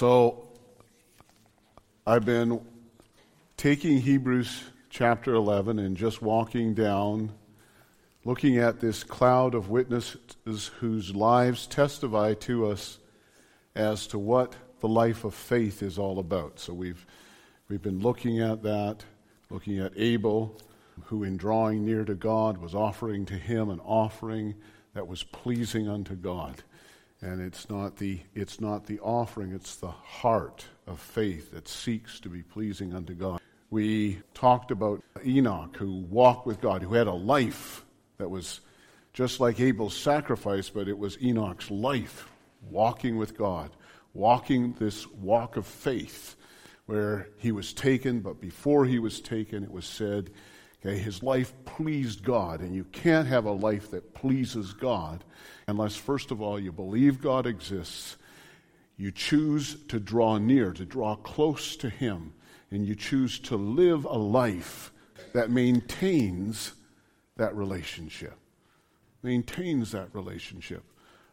So I've been taking Hebrews chapter 11 and just walking down, looking at this cloud of witnesses whose lives testify to us as to what the life of faith is all about. So we've, we've been looking at that, looking at Abel, who in drawing near to God was offering to him an offering that was pleasing unto God. And it's not the, it's not the offering, it's the heart of faith that seeks to be pleasing unto God. We talked about Enoch, who walked with God, who had a life that was just like Abel's sacrifice, but it was Enoch's life, walking with God, walking this walk of faith, where he was taken, but before he was taken, it was said, okay, his life pleased God. And you can't have a life that pleases God unless, first of all, you believe God exists, you choose to draw near, to draw close to Him, and you choose to live a life that maintains that relationship. Maintains that relationship.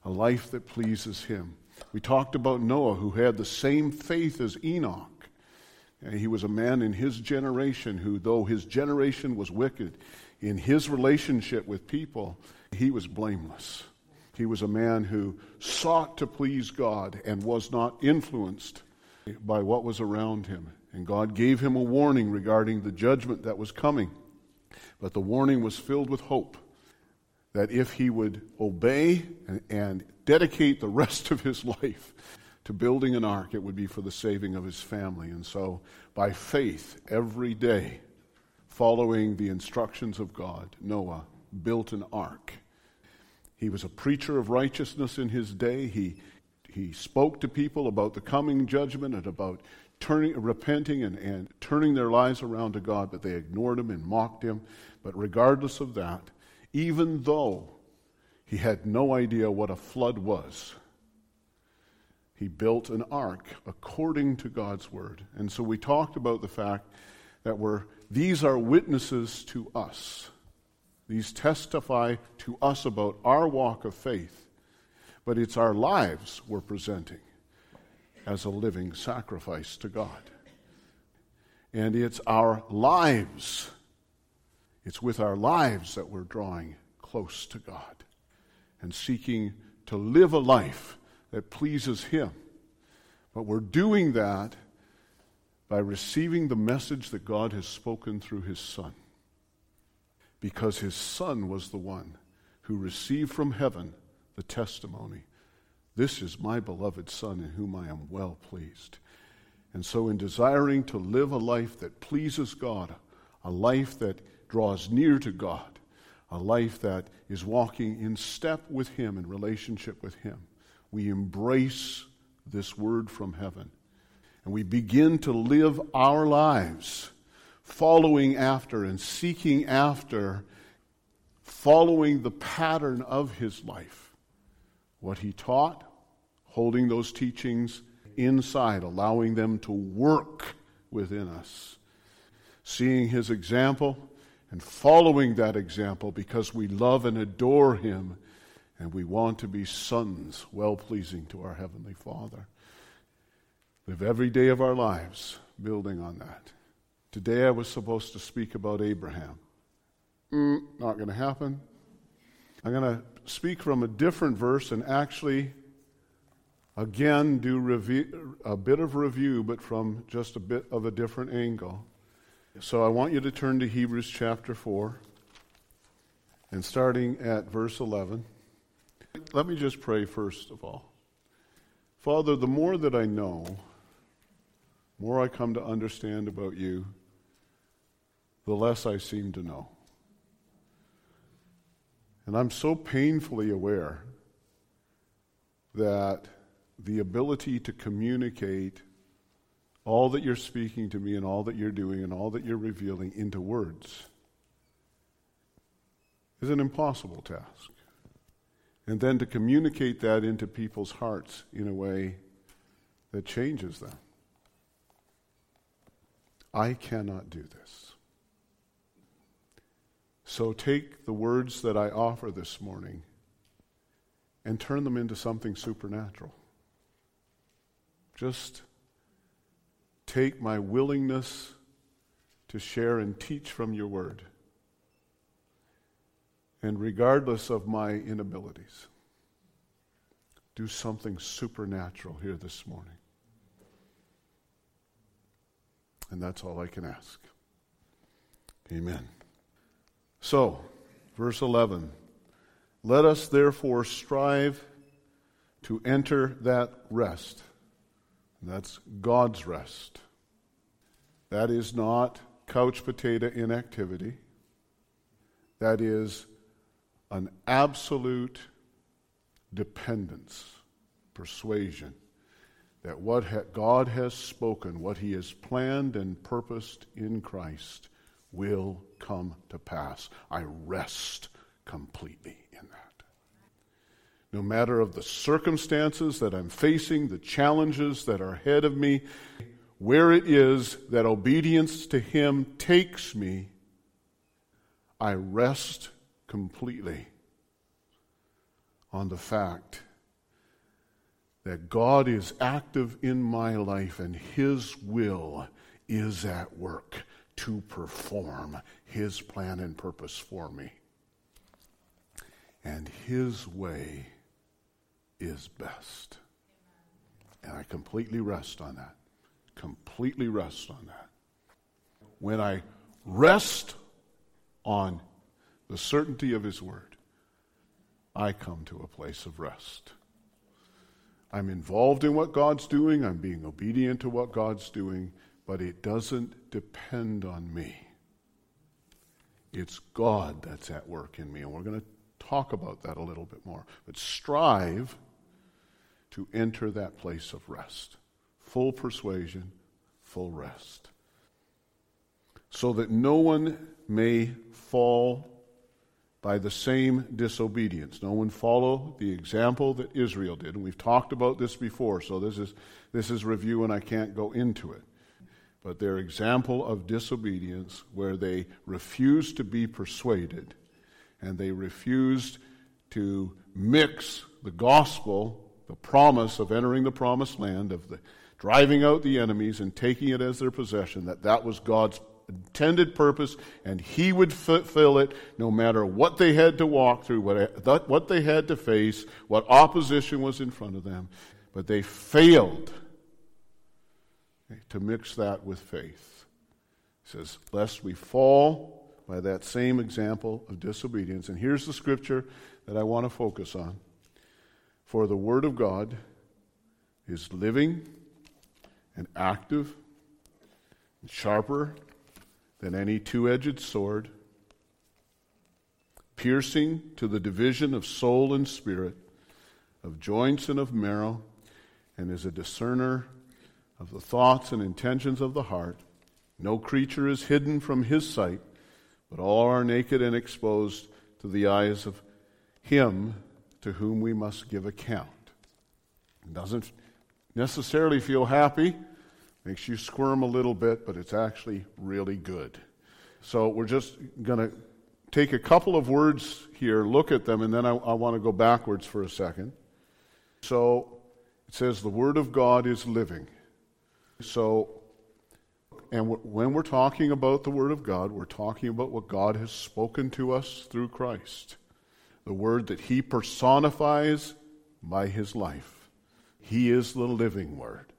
A life that pleases Him. We talked about Noah, who had the same faith as Enoch. He was a man in his generation who, though his generation was wicked, in his relationship with people, he was blameless. He was a man who sought to please God and was not influenced by what was around him. And God gave him a warning regarding the judgment that was coming. But the warning was filled with hope that if he would obey and, and dedicate the rest of his life to building an ark, it would be for the saving of his family. And so, by faith, every day, following the instructions of God, Noah built an ark he was a preacher of righteousness in his day. He, he spoke to people about the coming judgment and about turning, repenting and, and turning their lives around to God, but they ignored him and mocked him. But regardless of that, even though he had no idea what a flood was, he built an ark according to God's word. And so we talked about the fact that we're, these are witnesses to us. These testify to us about our walk of faith, but it's our lives we're presenting as a living sacrifice to God. And it's our lives, it's with our lives that we're drawing close to God and seeking to live a life that pleases Him. But we're doing that by receiving the message that God has spoken through His Son because his son was the one who received from heaven the testimony This is my beloved Son in whom I am well pleased. And so, in desiring to live a life that pleases God, a life that draws near to God, a life that is walking in step with Him, in relationship with Him, we embrace this word from heaven. And we begin to live our lives following after and seeking after, following the pattern of his life. What he taught, holding those teachings inside, allowing them to work within us. Seeing his example and following that example because we love and adore him and we want to be sons well pleasing to our Heavenly Father. Live every day of our lives building on that. Today I was supposed to speak about Abraham. Mm, not going to happen. I'm going to speak from a different verse and actually, again, do a bit of review, but from just a bit of a different angle. So I want you to turn to Hebrews chapter 4 and starting at verse 11. Let me just pray first of all. Father, the more that I know, more I come to understand about you, the less I seem to know. And I'm so painfully aware that the ability to communicate all that you're speaking to me and all that you're doing and all that you're revealing into words is an impossible task. And then to communicate that into people's hearts in a way that changes them. I cannot do this. So take the words that I offer this morning and turn them into something supernatural. just take my willingness to share and teach from your word. And regardless of my inabilities, do something supernatural here this morning. And that's all I can ask. Amen. So, verse 11 Let us therefore strive to enter that rest. And that's God's rest. That is not couch potato inactivity. That is an absolute dependence, persuasion that what ha- God has spoken, what He has planned and purposed in Christ, will come to pass. I rest completely in that. No matter of the circumstances that I'm facing, the challenges that are ahead of me, where it is that obedience to Him takes me, I rest completely on the fact that God is active in my life and His will is at work to perform His plan and purpose for me. And His way is best. And I completely rest on that. Completely rest on that. When I rest on the certainty of His Word, I come to a place of rest. I'm involved in what God's doing, I'm being obedient to what God's doing, but it doesn't depend on me. It's God that's at work in me, and we're going to talk about that a little bit more. But strive to enter that place of rest full persuasion, full rest. So that no one may fall by the same disobedience. No one follow the example that Israel did. And we've talked about this before, so this is, this is review and I can't go into it. But their example of disobedience, where they refused to be persuaded and they refused to mix the gospel, the promise of entering the promised land, of the driving out the enemies and taking it as their possession, that that was God's intended purpose, and He would fulfill it no matter what they had to walk through, what, what they had to face, what opposition was in front of them. But they failed to mix that with faith. He says, Lest we fall by that same example of disobedience. And here's the scripture that I want to focus on. For the Word of God is living and active and sharper than any two edged sword, piercing to the division of soul and spirit, of joints and of marrow, and is a discerner of the thoughts and intentions of the heart. No creature is hidden from his sight, but all are naked and exposed to the eyes of him to whom we must give account. It doesn't necessarily feel happy Makes you squirm a little bit, but it's actually really good. So we're just going to take a couple of words here, look at them, and then I, I want to go backwards for a second. So it says the Word of God is living. So, and when we're talking about the Word of God, we're talking about what God has spoken to us through Christ. The Word that He personifies by His life. He is the living Word.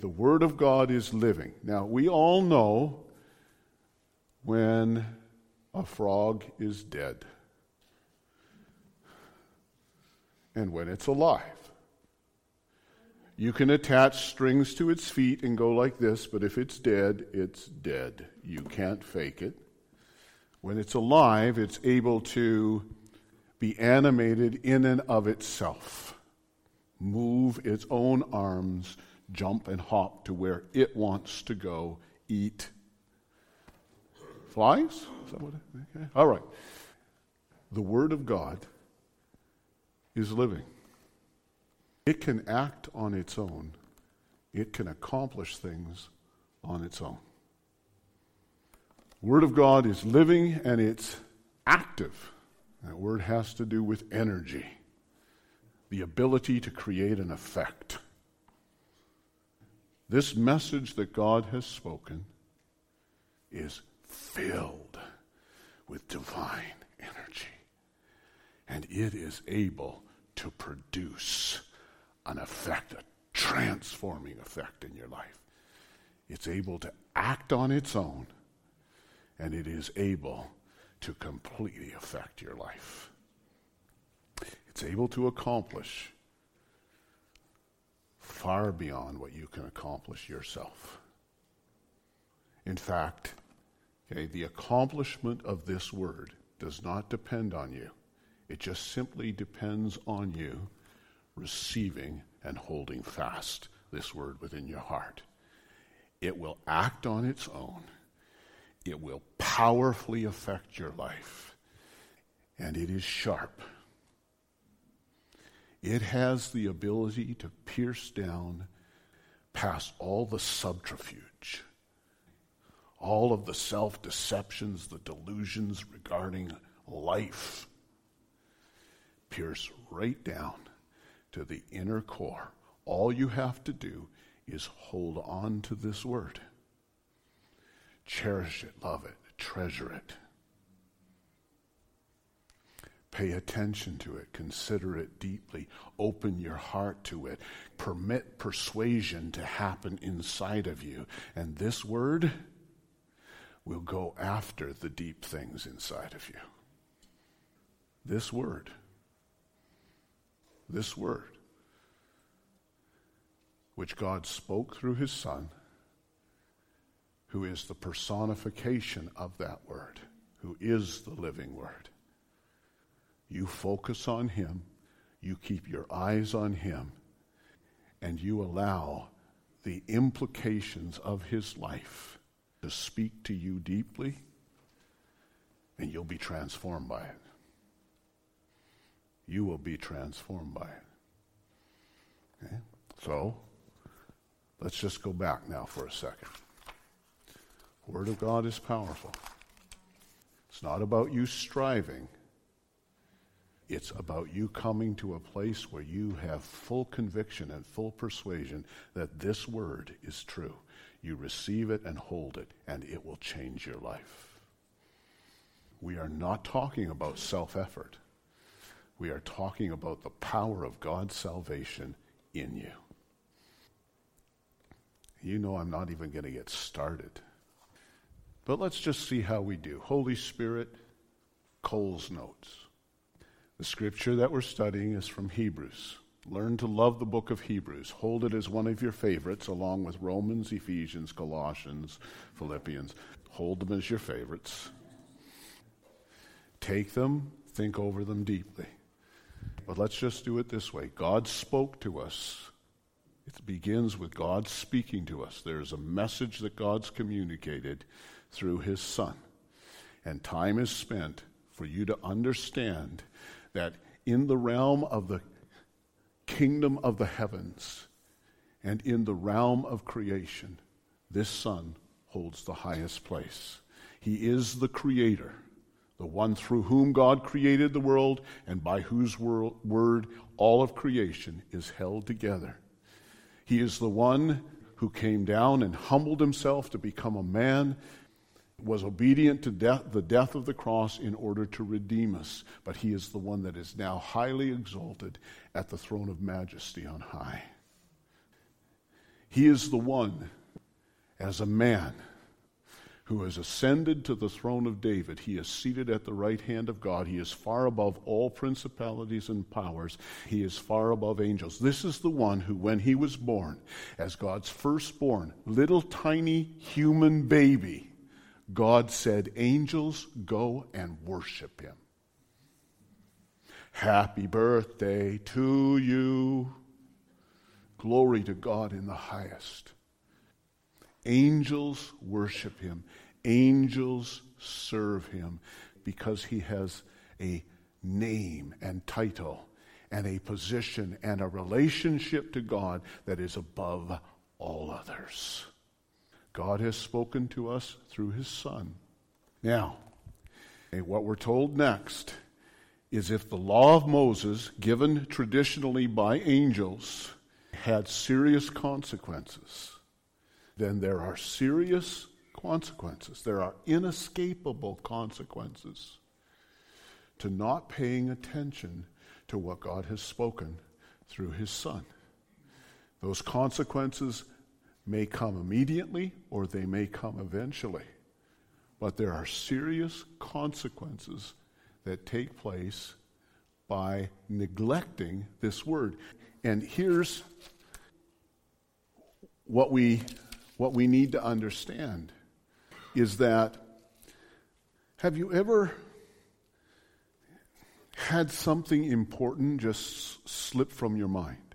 The Word of God is living. Now, we all know when a frog is dead and when it's alive. You can attach strings to its feet and go like this, but if it's dead, it's dead. You can't fake it. When it's alive, it's able to be animated in and of itself, move its own arms jump and hop to where it wants to go eat flies? Okay. All right. The Word of God is living. It can act on its own. It can accomplish things on its own. Word of God is living and it's active. That word has to do with energy, the ability to create an effect This message that God has spoken is filled with divine energy. And it is able to produce an effect, a transforming effect in your life. It's able to act on its own, and it is able to completely affect your life. It's able to accomplish far beyond what you can accomplish yourself. In fact, okay, the accomplishment of this word does not depend on you. It just simply depends on you receiving and holding fast this word within your heart. It will act on its own. It will powerfully affect your life. And it is sharp. It has the ability to pierce down past all the subterfuge, all of the self deceptions, the delusions regarding life. Pierce right down to the inner core. All you have to do is hold on to this word. Cherish it, love it, treasure it. Pay attention to it, consider it deeply, open your heart to it, permit persuasion to happen inside of you. And this word will go after the deep things inside of you. This word, this word, which God spoke through his Son, who is the personification of that word, who is the living word you focus on Him, you keep your eyes on Him, and you allow the implications of His life to speak to you deeply, and you'll be transformed by it. You will be transformed by it. Okay? So, let's just go back now for a second. Word of God is powerful. It's not about you striving. It's about you coming to a place where you have full conviction and full persuasion that this word is true. You receive it and hold it, and it will change your life. We are not talking about self effort. We are talking about the power of God's salvation in you. You know, I'm not even going to get started. But let's just see how we do. Holy Spirit, Coles Notes. The scripture that we're studying is from Hebrews. Learn to love the book of Hebrews. Hold it as one of your favorites, along with Romans, Ephesians, Colossians, Philippians. Hold them as your favorites. Take them, think over them deeply. But let's just do it this way God spoke to us. It begins with God speaking to us. There's a message that God's communicated through His Son. And time is spent for you to understand that in the realm of the kingdom of the heavens and in the realm of creation, this Son holds the highest place. He is the Creator, the one through whom God created the world and by whose word all of creation is held together. He is the one who came down and humbled himself to become a man was obedient to death, the death of the cross in order to redeem us, but he is the one that is now highly exalted at the throne of majesty on high. He is the one, as a man, who has ascended to the throne of David. He is seated at the right hand of God. He is far above all principalities and powers. He is far above angels. This is the one who, when he was born, as God's firstborn, little tiny human baby, God said, Angels, go and worship him. Happy birthday to you. Glory to God in the highest. Angels worship him. Angels serve him because he has a name and title and a position and a relationship to God that is above all others. God has spoken to us through his Son. Now, what we're told next is if the law of Moses, given traditionally by angels, had serious consequences, then there are serious consequences. There are inescapable consequences to not paying attention to what God has spoken through His Son. Those consequences may come immediately or they may come eventually. But there are serious consequences that take place by neglecting this word. And here's what we, what we need to understand is that have you ever had something important just slip from your mind?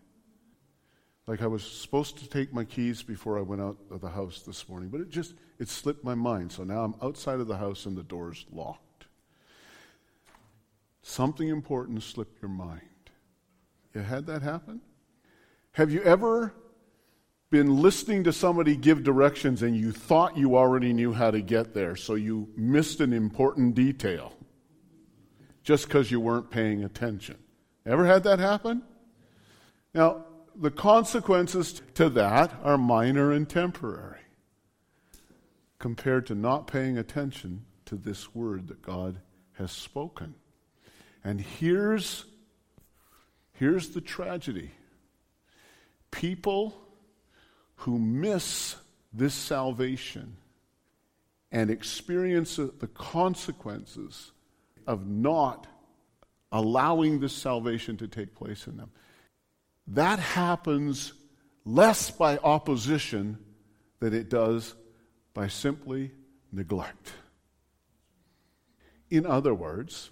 Like I was supposed to take my keys before I went out of the house this morning, but it just it slipped my mind. So now I'm outside of the house and the door's locked. Something important slipped your mind. You had that happen? Have you ever been listening to somebody give directions and you thought you already knew how to get there, so you missed an important detail just because you weren't paying attention? Ever had that happen? Now, the consequences to that are minor and temporary compared to not paying attention to this word that God has spoken. And here's, here's the tragedy people who miss this salvation and experience the consequences of not allowing this salvation to take place in them that happens less by opposition than it does by simply neglect. In other words,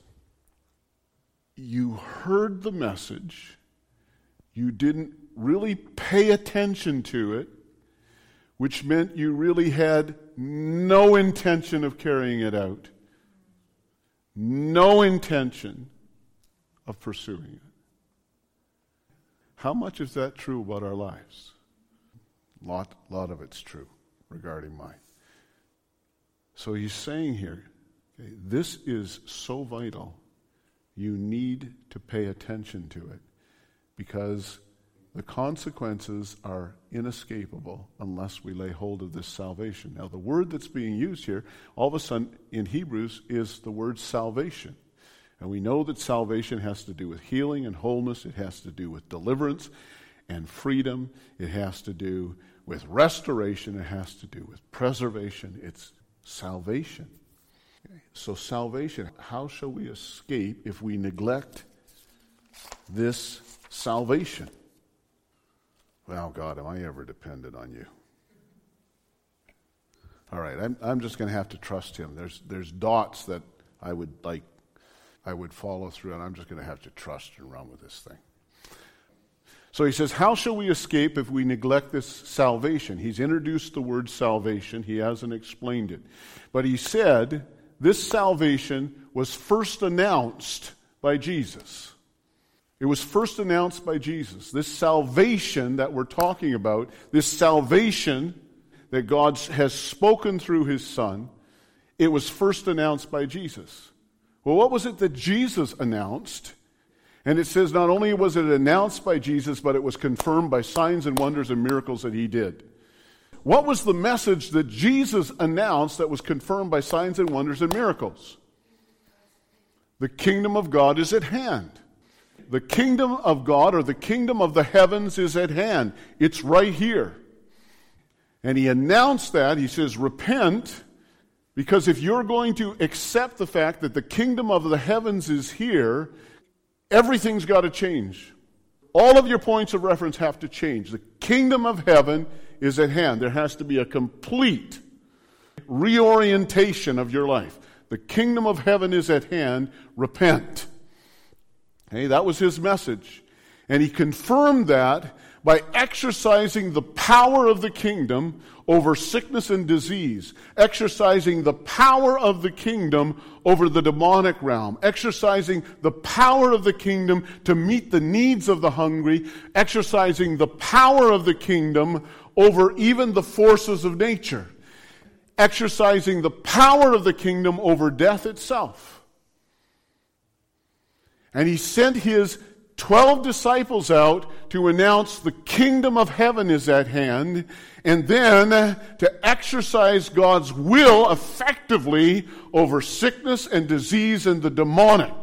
you heard the message, you didn't really pay attention to it, which meant you really had no intention of carrying it out, no intention of pursuing it. How much is that true about our lives? A lot, lot of it's true regarding mine. So he's saying here, okay, this is so vital. You need to pay attention to it because the consequences are inescapable unless we lay hold of this salvation. Now, the word that's being used here, all of a sudden in Hebrews, is the word salvation. And we know that salvation has to do with healing and wholeness, it has to do with deliverance and freedom, it has to do with restoration, it has to do with preservation. It's salvation. So, salvation, how shall we escape if we neglect this salvation? Well, God, am I ever dependent on you? All right, I'm, I'm just going to have to trust Him. There's, there's dots that I would like I would follow through, and I'm just going to have to trust and run with this thing. So he says, How shall we escape if we neglect this salvation? He's introduced the word salvation, he hasn't explained it. But he said, This salvation was first announced by Jesus. It was first announced by Jesus. This salvation that we're talking about, this salvation that God has spoken through his Son, it was first announced by Jesus. Well, what was it that Jesus announced? And it says not only was it announced by Jesus, but it was confirmed by signs and wonders and miracles that he did. What was the message that Jesus announced that was confirmed by signs and wonders and miracles? The kingdom of God is at hand. The kingdom of God or the kingdom of the heavens is at hand. It's right here. And he announced that. He says, Repent because if you're going to accept the fact that the kingdom of the heavens is here, everything's got to change. All of your points of reference have to change. The kingdom of heaven is at hand. There has to be a complete reorientation of your life. The kingdom of heaven is at hand. Repent. Hey, that was his message. And he confirmed that by exercising the power of the kingdom over sickness and disease, exercising the power of the kingdom over the demonic realm, exercising the power of the kingdom to meet the needs of the hungry, exercising the power of the kingdom over even the forces of nature, exercising the power of the kingdom over death itself. And he sent his 12 disciples out to announce the kingdom of heaven is at hand, and then to exercise God's will effectively over sickness and disease and the demonic.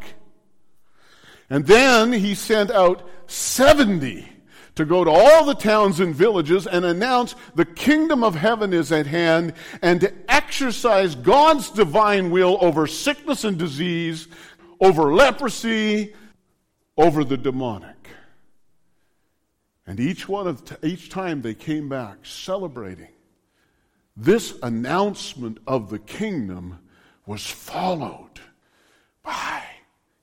And then he sent out 70 to go to all the towns and villages and announce the kingdom of heaven is at hand and to exercise God's divine will over sickness and disease, over leprosy, over the demonic. And each one of each time they came back celebrating this announcement of the kingdom was followed by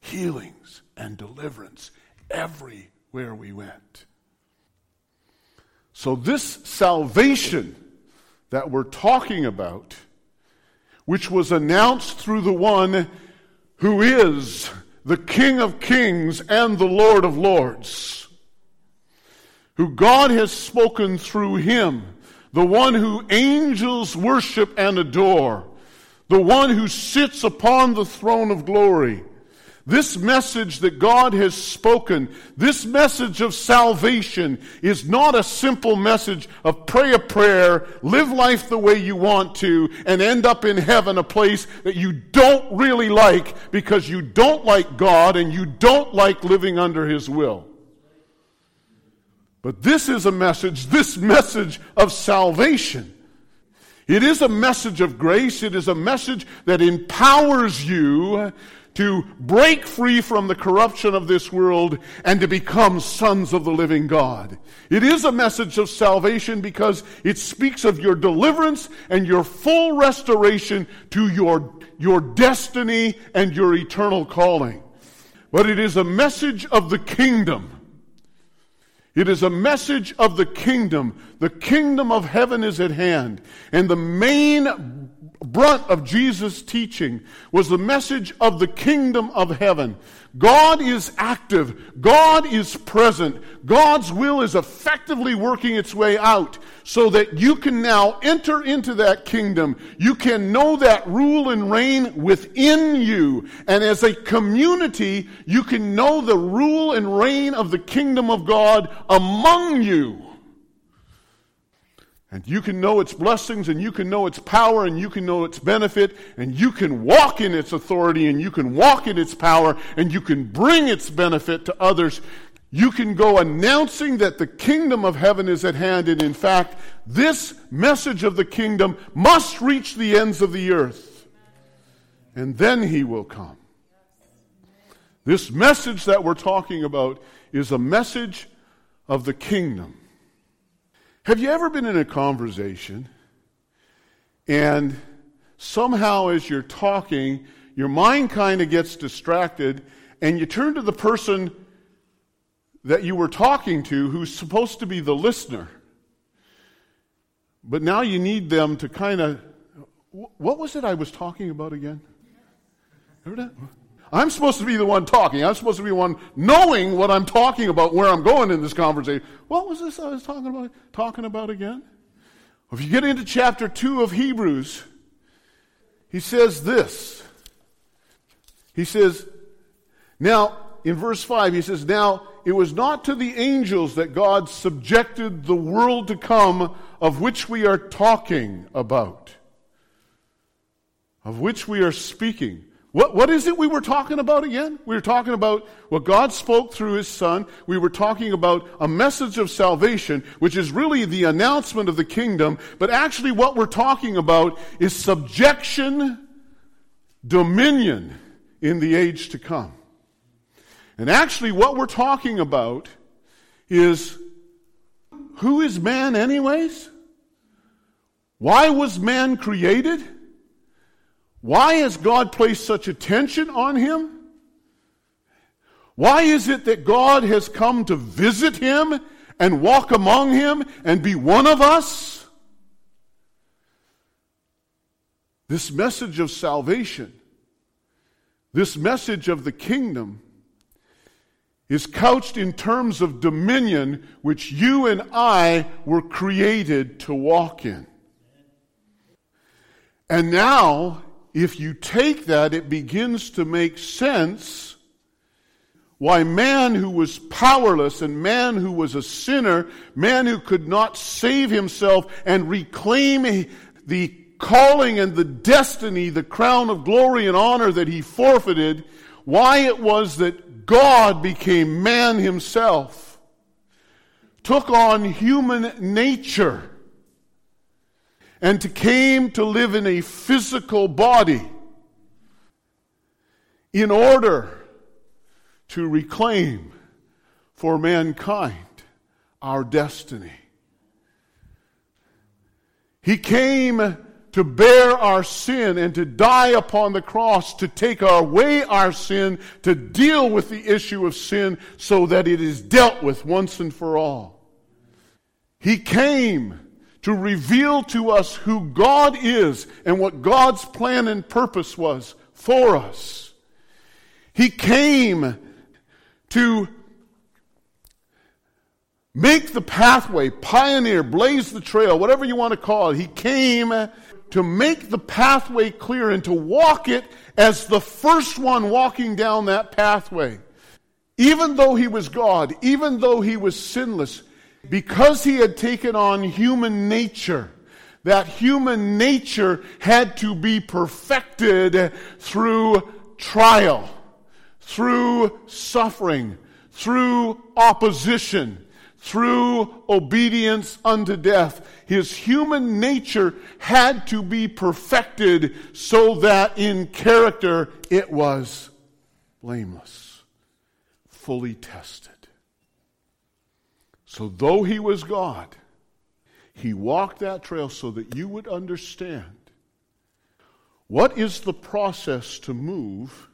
healings and deliverance everywhere we went. So, this salvation that we're talking about, which was announced through the one who is the King of kings and the Lord of lords, who God has spoken through him, the one who angels worship and adore, the one who sits upon the throne of glory this message that God has spoken, this message of salvation is not a simple message of pray a prayer, live life the way you want to, and end up in heaven, a place that you don't really like because you don't like God and you don't like living under His will. But this is a message, this message of salvation. It is a message of grace. It is a message that empowers you to break free from the corruption of this world and to become sons of the living God. It is a message of salvation because it speaks of your deliverance and your full restoration to your, your destiny and your eternal calling. But it is a message of the kingdom. It is a message of the kingdom. The kingdom of heaven is at hand. And the main brunt of Jesus' teaching was the message of the kingdom of heaven. God is active. God is present. God's will is effectively working its way out so that you can now enter into that kingdom. You can know that rule and reign within you. And as a community, you can know the rule and reign of the kingdom of God among you. And you can know its blessings, and you can know its power, and you can know its benefit, and you can walk in its authority, and you can walk in its power, and you can bring its benefit to others. You can go announcing that the kingdom of heaven is at hand, and in fact, this message of the kingdom must reach the ends of the earth. And then he will come. This message that we're talking about is a message of the kingdom. Have you ever been in a conversation and somehow as you're talking, your mind kind of gets distracted and you turn to the person that you were talking to who's supposed to be the listener? But now you need them to kind of. What was it I was talking about again? Remember that? I'm supposed to be the one talking. I'm supposed to be the one knowing what I'm talking about, where I'm going in this conversation. What was this I was talking about, talking about again? If you get into chapter 2 of Hebrews, he says this. He says, now, in verse 5, he says, Now it was not to the angels that God subjected the world to come of which we are talking about, of which we are speaking. What, what is it we were talking about again? We were talking about what God spoke through His Son. We were talking about a message of salvation, which is really the announcement of the kingdom. But actually, what we're talking about is subjection, dominion in the age to come. And actually, what we're talking about is who is man, anyways? Why was man created? Why has God placed such attention on him? Why is it that God has come to visit him and walk among him and be one of us? This message of salvation, this message of the kingdom, is couched in terms of dominion which you and I were created to walk in. And now if you take that, it begins to make sense why man who was powerless and man who was a sinner, man who could not save himself and reclaim the calling and the destiny, the crown of glory and honor that he forfeited, why it was that God became man himself, took on human nature, and came to live in a physical body in order to reclaim for mankind our destiny. He came to bear our sin and to die upon the cross to take away our sin, to deal with the issue of sin so that it is dealt with once and for all. He came to reveal to us who God is and what God's plan and purpose was for us. He came to make the pathway, pioneer, blaze the trail, whatever you want to call it. He came to make the pathway clear and to walk it as the first one walking down that pathway. Even though he was God, even though he was sinless, because he had taken on human nature, that human nature had to be perfected through trial through suffering, through opposition, through obedience unto death. His human nature had to be perfected so that in character it was blameless, fully tested. So, though he was God, he walked that trail so that you would understand what is the process to move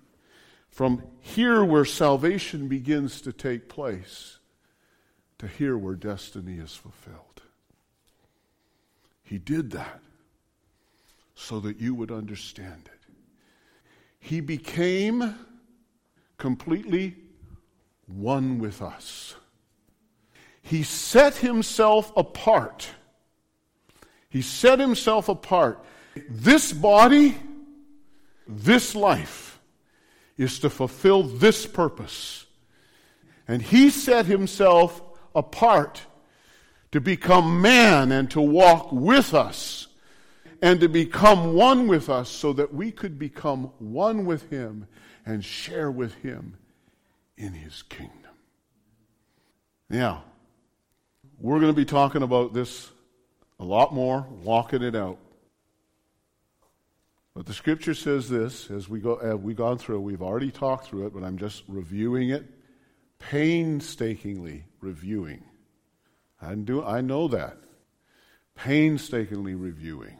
from here where salvation begins to take place to here where destiny is fulfilled. He did that so that you would understand it. He became completely one with us. He set himself apart. He set himself apart. This body, this life is to fulfill this purpose. And he set himself apart to become man and to walk with us and to become one with us so that we could become one with him and share with him in his kingdom. Now, we're going to be talking about this a lot more, walking it out. But the scripture says this as we go as we gone through, we've already talked through it, but I'm just reviewing it, painstakingly reviewing. I do I know that. Painstakingly reviewing,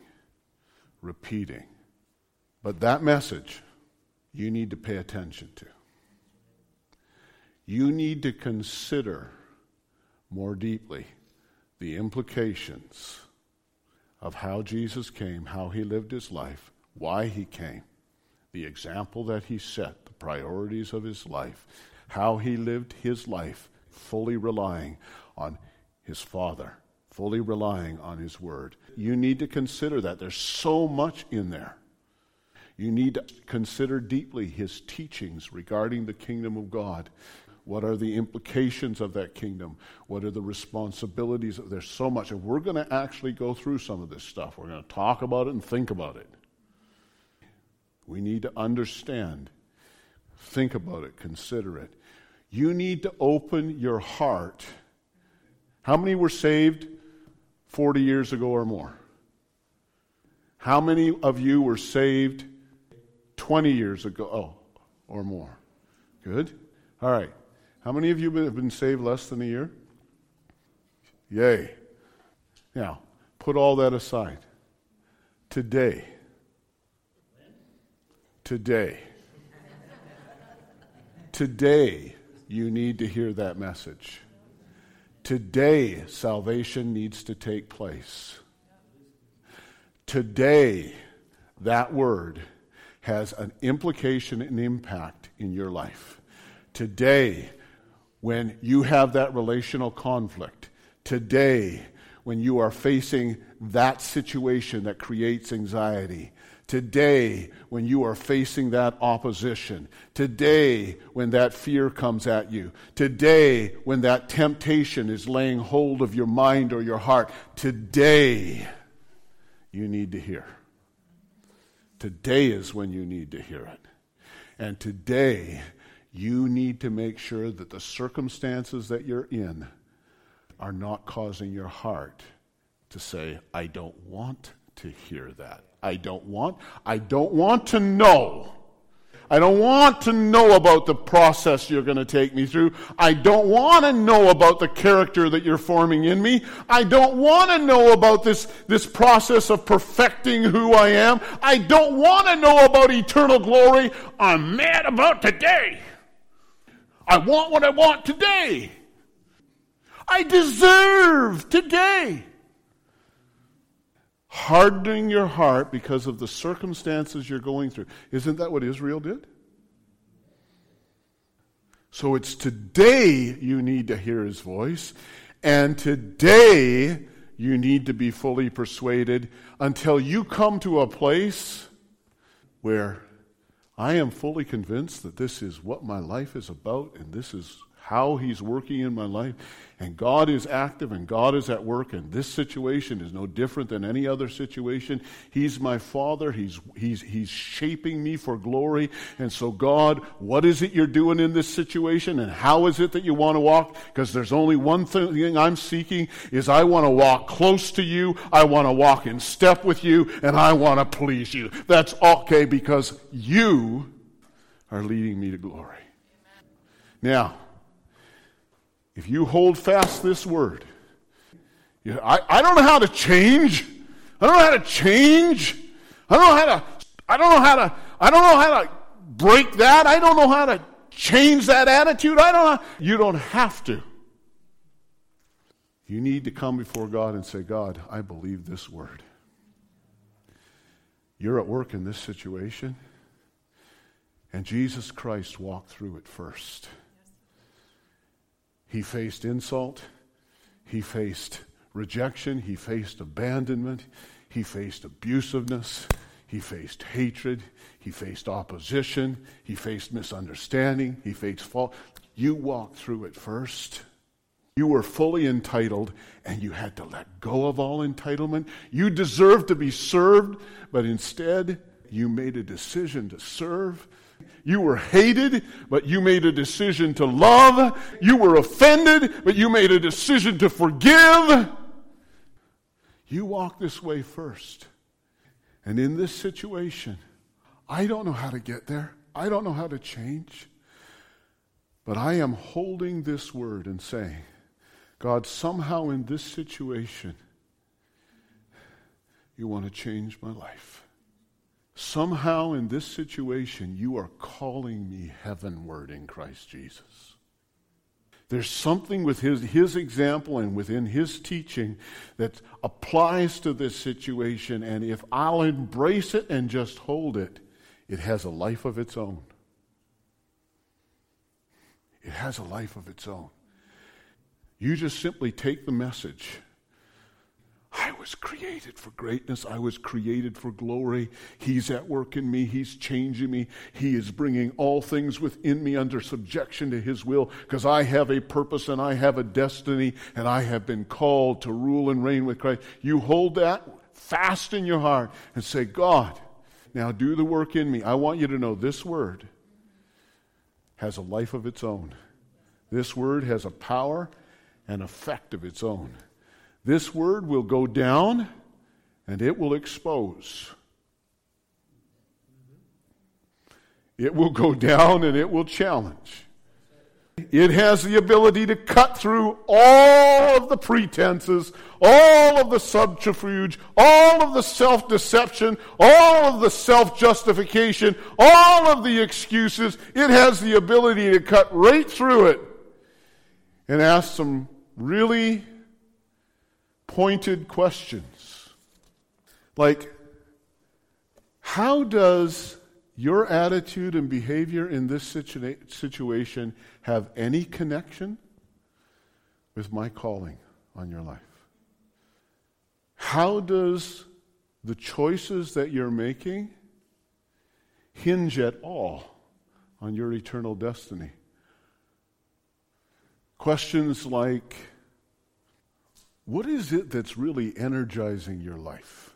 repeating. But that message you need to pay attention to. You need to consider more deeply the implications of how Jesus came, how he lived his life, why he came, the example that he set, the priorities of his life, how he lived his life, fully relying on his Father, fully relying on his Word. You need to consider that. There's so much in there. You need to consider deeply his teachings regarding the kingdom of God. What are the implications of that kingdom? What are the responsibilities? There's so much. And we're going to actually go through some of this stuff. We're going to talk about it and think about it. We need to understand, think about it, consider it. You need to open your heart. How many were saved 40 years ago or more? How many of you were saved 20 years ago oh, or more? Good. All right. How many of you have been saved less than a year? Yay. Now, put all that aside. Today, Today. Today, you need to hear that message. Today, salvation needs to take place. Today, that word has an implication and impact in your life. Today, when you have that relational conflict, today, when you are facing that situation that creates anxiety, Today, when you are facing that opposition, today, when that fear comes at you, today, when that temptation is laying hold of your mind or your heart, today, you need to hear. Today is when you need to hear it. And today, you need to make sure that the circumstances that you're in are not causing your heart to say, I don't want to hear that. I don't want. I don't want to know. I don't want to know about the process you're going to take me through. I don't want to know about the character that you're forming in me. I don't want to know about this, this process of perfecting who I am. I don't want to know about eternal glory. I'm mad about today. I want what I want today. I deserve today. Hardening your heart because of the circumstances you're going through. Isn't that what Israel did? So it's today you need to hear his voice, and today you need to be fully persuaded until you come to a place where I am fully convinced that this is what my life is about and this is how He's working in my life. And God is active and God is at work, and this situation is no different than any other situation. He's my Father. He's, he's, he's shaping me for glory. And so, God, what is it you're doing in this situation? And how is it that you want to walk? Because there's only one thing I'm seeking is I want to walk close to you. I want to walk in step with you, and I want to please you. That's okay because you are leading me to glory. Now, if you hold fast this word, you, I, I don't know how to change. I don't know how to change. I don't know how to, I don't know how to, I don't know how to break that. I don't know how to change that attitude. I don't know. You don't have to. You need to come before God and say, God, I believe this word. You're at work in this situation, and Jesus Christ walked through it first. He faced insult. He faced rejection. He faced abandonment. He faced abusiveness. He faced hatred. He faced opposition. He faced misunderstanding. He faced fault. You walked through it first. You were fully entitled and you had to let go of all entitlement. You deserved to be served, but instead you made a decision to serve you were hated, but you made a decision to love. You were offended, but you made a decision to forgive. You walk this way first. And in this situation, I don't know how to get there. I don't know how to change. But I am holding this word and saying, God, somehow in this situation, you want to change my life. Somehow in this situation, you are calling me heavenward in Christ Jesus. There's something with his, his example and within his teaching that applies to this situation, and if I'll embrace it and just hold it, it has a life of its own. It has a life of its own. You just simply take the message I was created for greatness. I was created for glory. He's at work in me. He's changing me. He is bringing all things within me under subjection to His will because I have a purpose and I have a destiny and I have been called to rule and reign with Christ. You hold that fast in your heart and say, God, now do the work in me. I want you to know this word has a life of its own. This word has a power and effect of its own. This word will go down and it will expose. It will go down and it will challenge. It has the ability to cut through all of the pretenses, all of the subterfuge, all of the self deception, all of the self justification, all of the excuses. It has the ability to cut right through it and ask some really pointed questions. Like, how does your attitude and behavior in this situa- situation have any connection with my calling on your life? How does the choices that you're making hinge at all on your eternal destiny. Questions like what is it that's really energizing your life?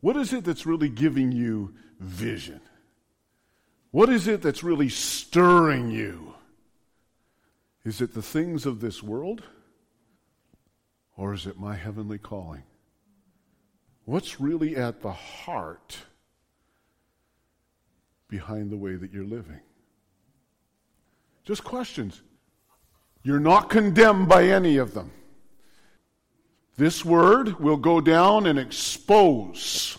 What is it that's really giving you vision? What is it that's really stirring you? Is it the things of this world? Or is it my heavenly calling? What's really at the heart behind the way that you're living? Just questions. You're not condemned by any of them. This word will go down and expose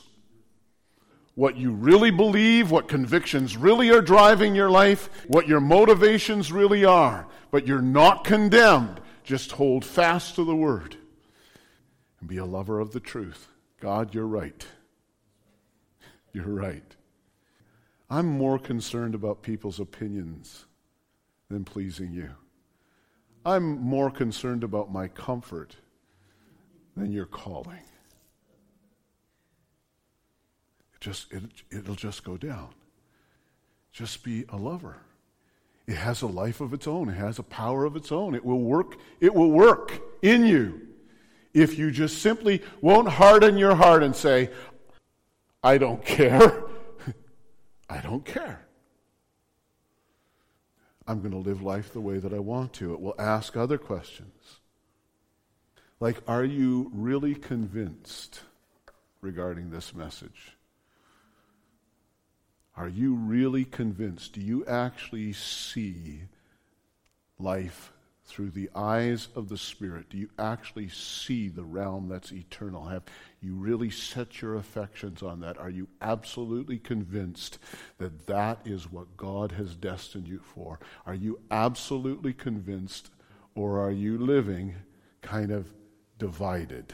what you really believe, what convictions really are driving your life, what your motivations really are. But you're not condemned. Just hold fast to the word and be a lover of the truth. God, you're right. You're right. I'm more concerned about people's opinions than pleasing you. I'm more concerned about my comfort than your calling. It just, it, it'll just go down. Just be a lover. It has a life of its own. It has a power of its own. It will work. It will work in you if you just simply won't harden your heart and say, I don't care. I don't care. I'm going to live life the way that I want to. It will ask other questions. Like, are you really convinced regarding this message? Are you really convinced? Do you actually see life through the eyes of the Spirit? Do you actually see the realm that's eternal? Have you really set your affections on that? Are you absolutely convinced that that is what God has destined you for? Are you absolutely convinced, or are you living kind of divided.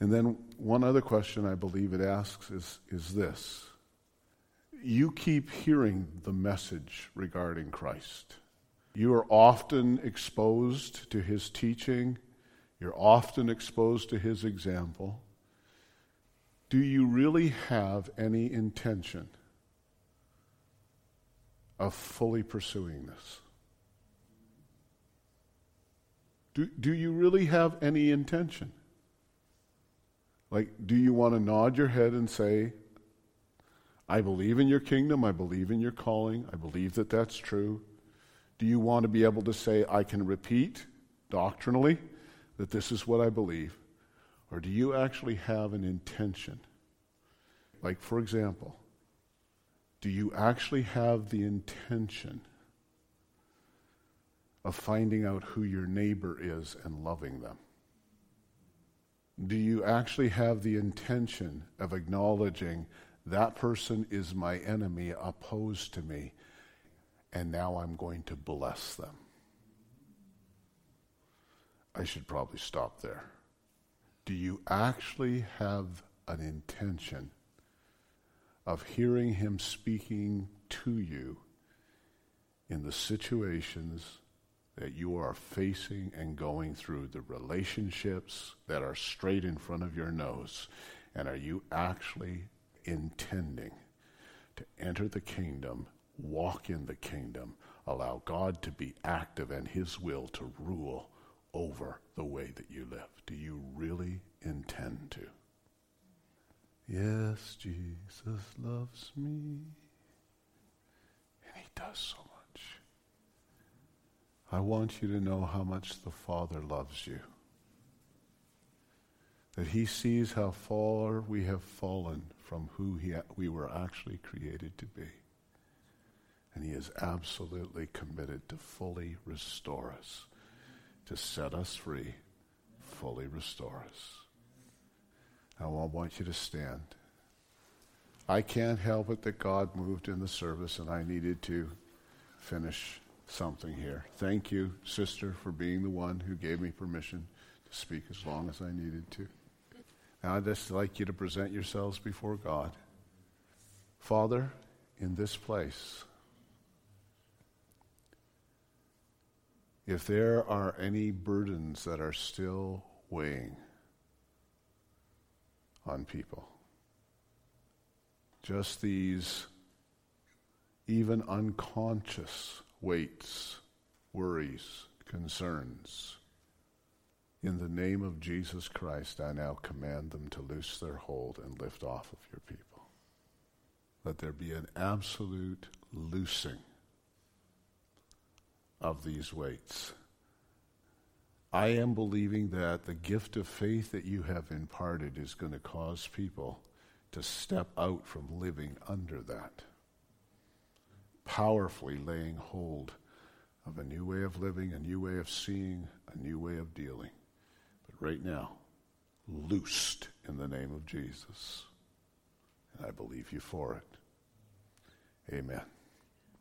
And then one other question I believe it asks is, is this. You keep hearing the message regarding Christ. You are often exposed to his teaching. You're often exposed to his example. Do you really have any intention of fully pursuing this? Do, do you really have any intention? Like, do you want to nod your head and say, I believe in your kingdom, I believe in your calling, I believe that that's true? Do you want to be able to say, I can repeat doctrinally that this is what I believe? Or do you actually have an intention? Like, for example, do you actually have the intention of finding out who your neighbor is and loving them? Do you actually have the intention of acknowledging that person is my enemy, opposed to me, and now I'm going to bless them? I should probably stop there. Do you actually have an intention of hearing him speaking to you in the situations that you are facing and going through, the relationships that are straight in front of your nose? And are you actually intending to enter the kingdom, walk in the kingdom, allow God to be active and His will to rule over the way that you live? Do you really intend to? Yes, Jesus loves me. And He does so I want you to know how much the Father loves you. That He sees how far we have fallen from who he, we were actually created to be. And He is absolutely committed to fully restore us, to set us free, fully restore us. Now I want you to stand. I can't help it that God moved in the service and I needed to finish something here. Thank you, sister, for being the one who gave me permission to speak as long as I needed to. Now I'd just like you to present yourselves before God. Father, in this place, if there are any burdens that are still weighing on people, just these even unconscious weights, worries, concerns. In the name of Jesus Christ, I now command them to loose their hold and lift off of your people. Let there be an absolute loosing of these weights. I am believing that the gift of faith that you have imparted is going to cause people to step out from living under that, powerfully laying hold of a new way of living, a new way of seeing, a new way of dealing. But right now, loosed in the name of Jesus. And I believe you for it. Amen.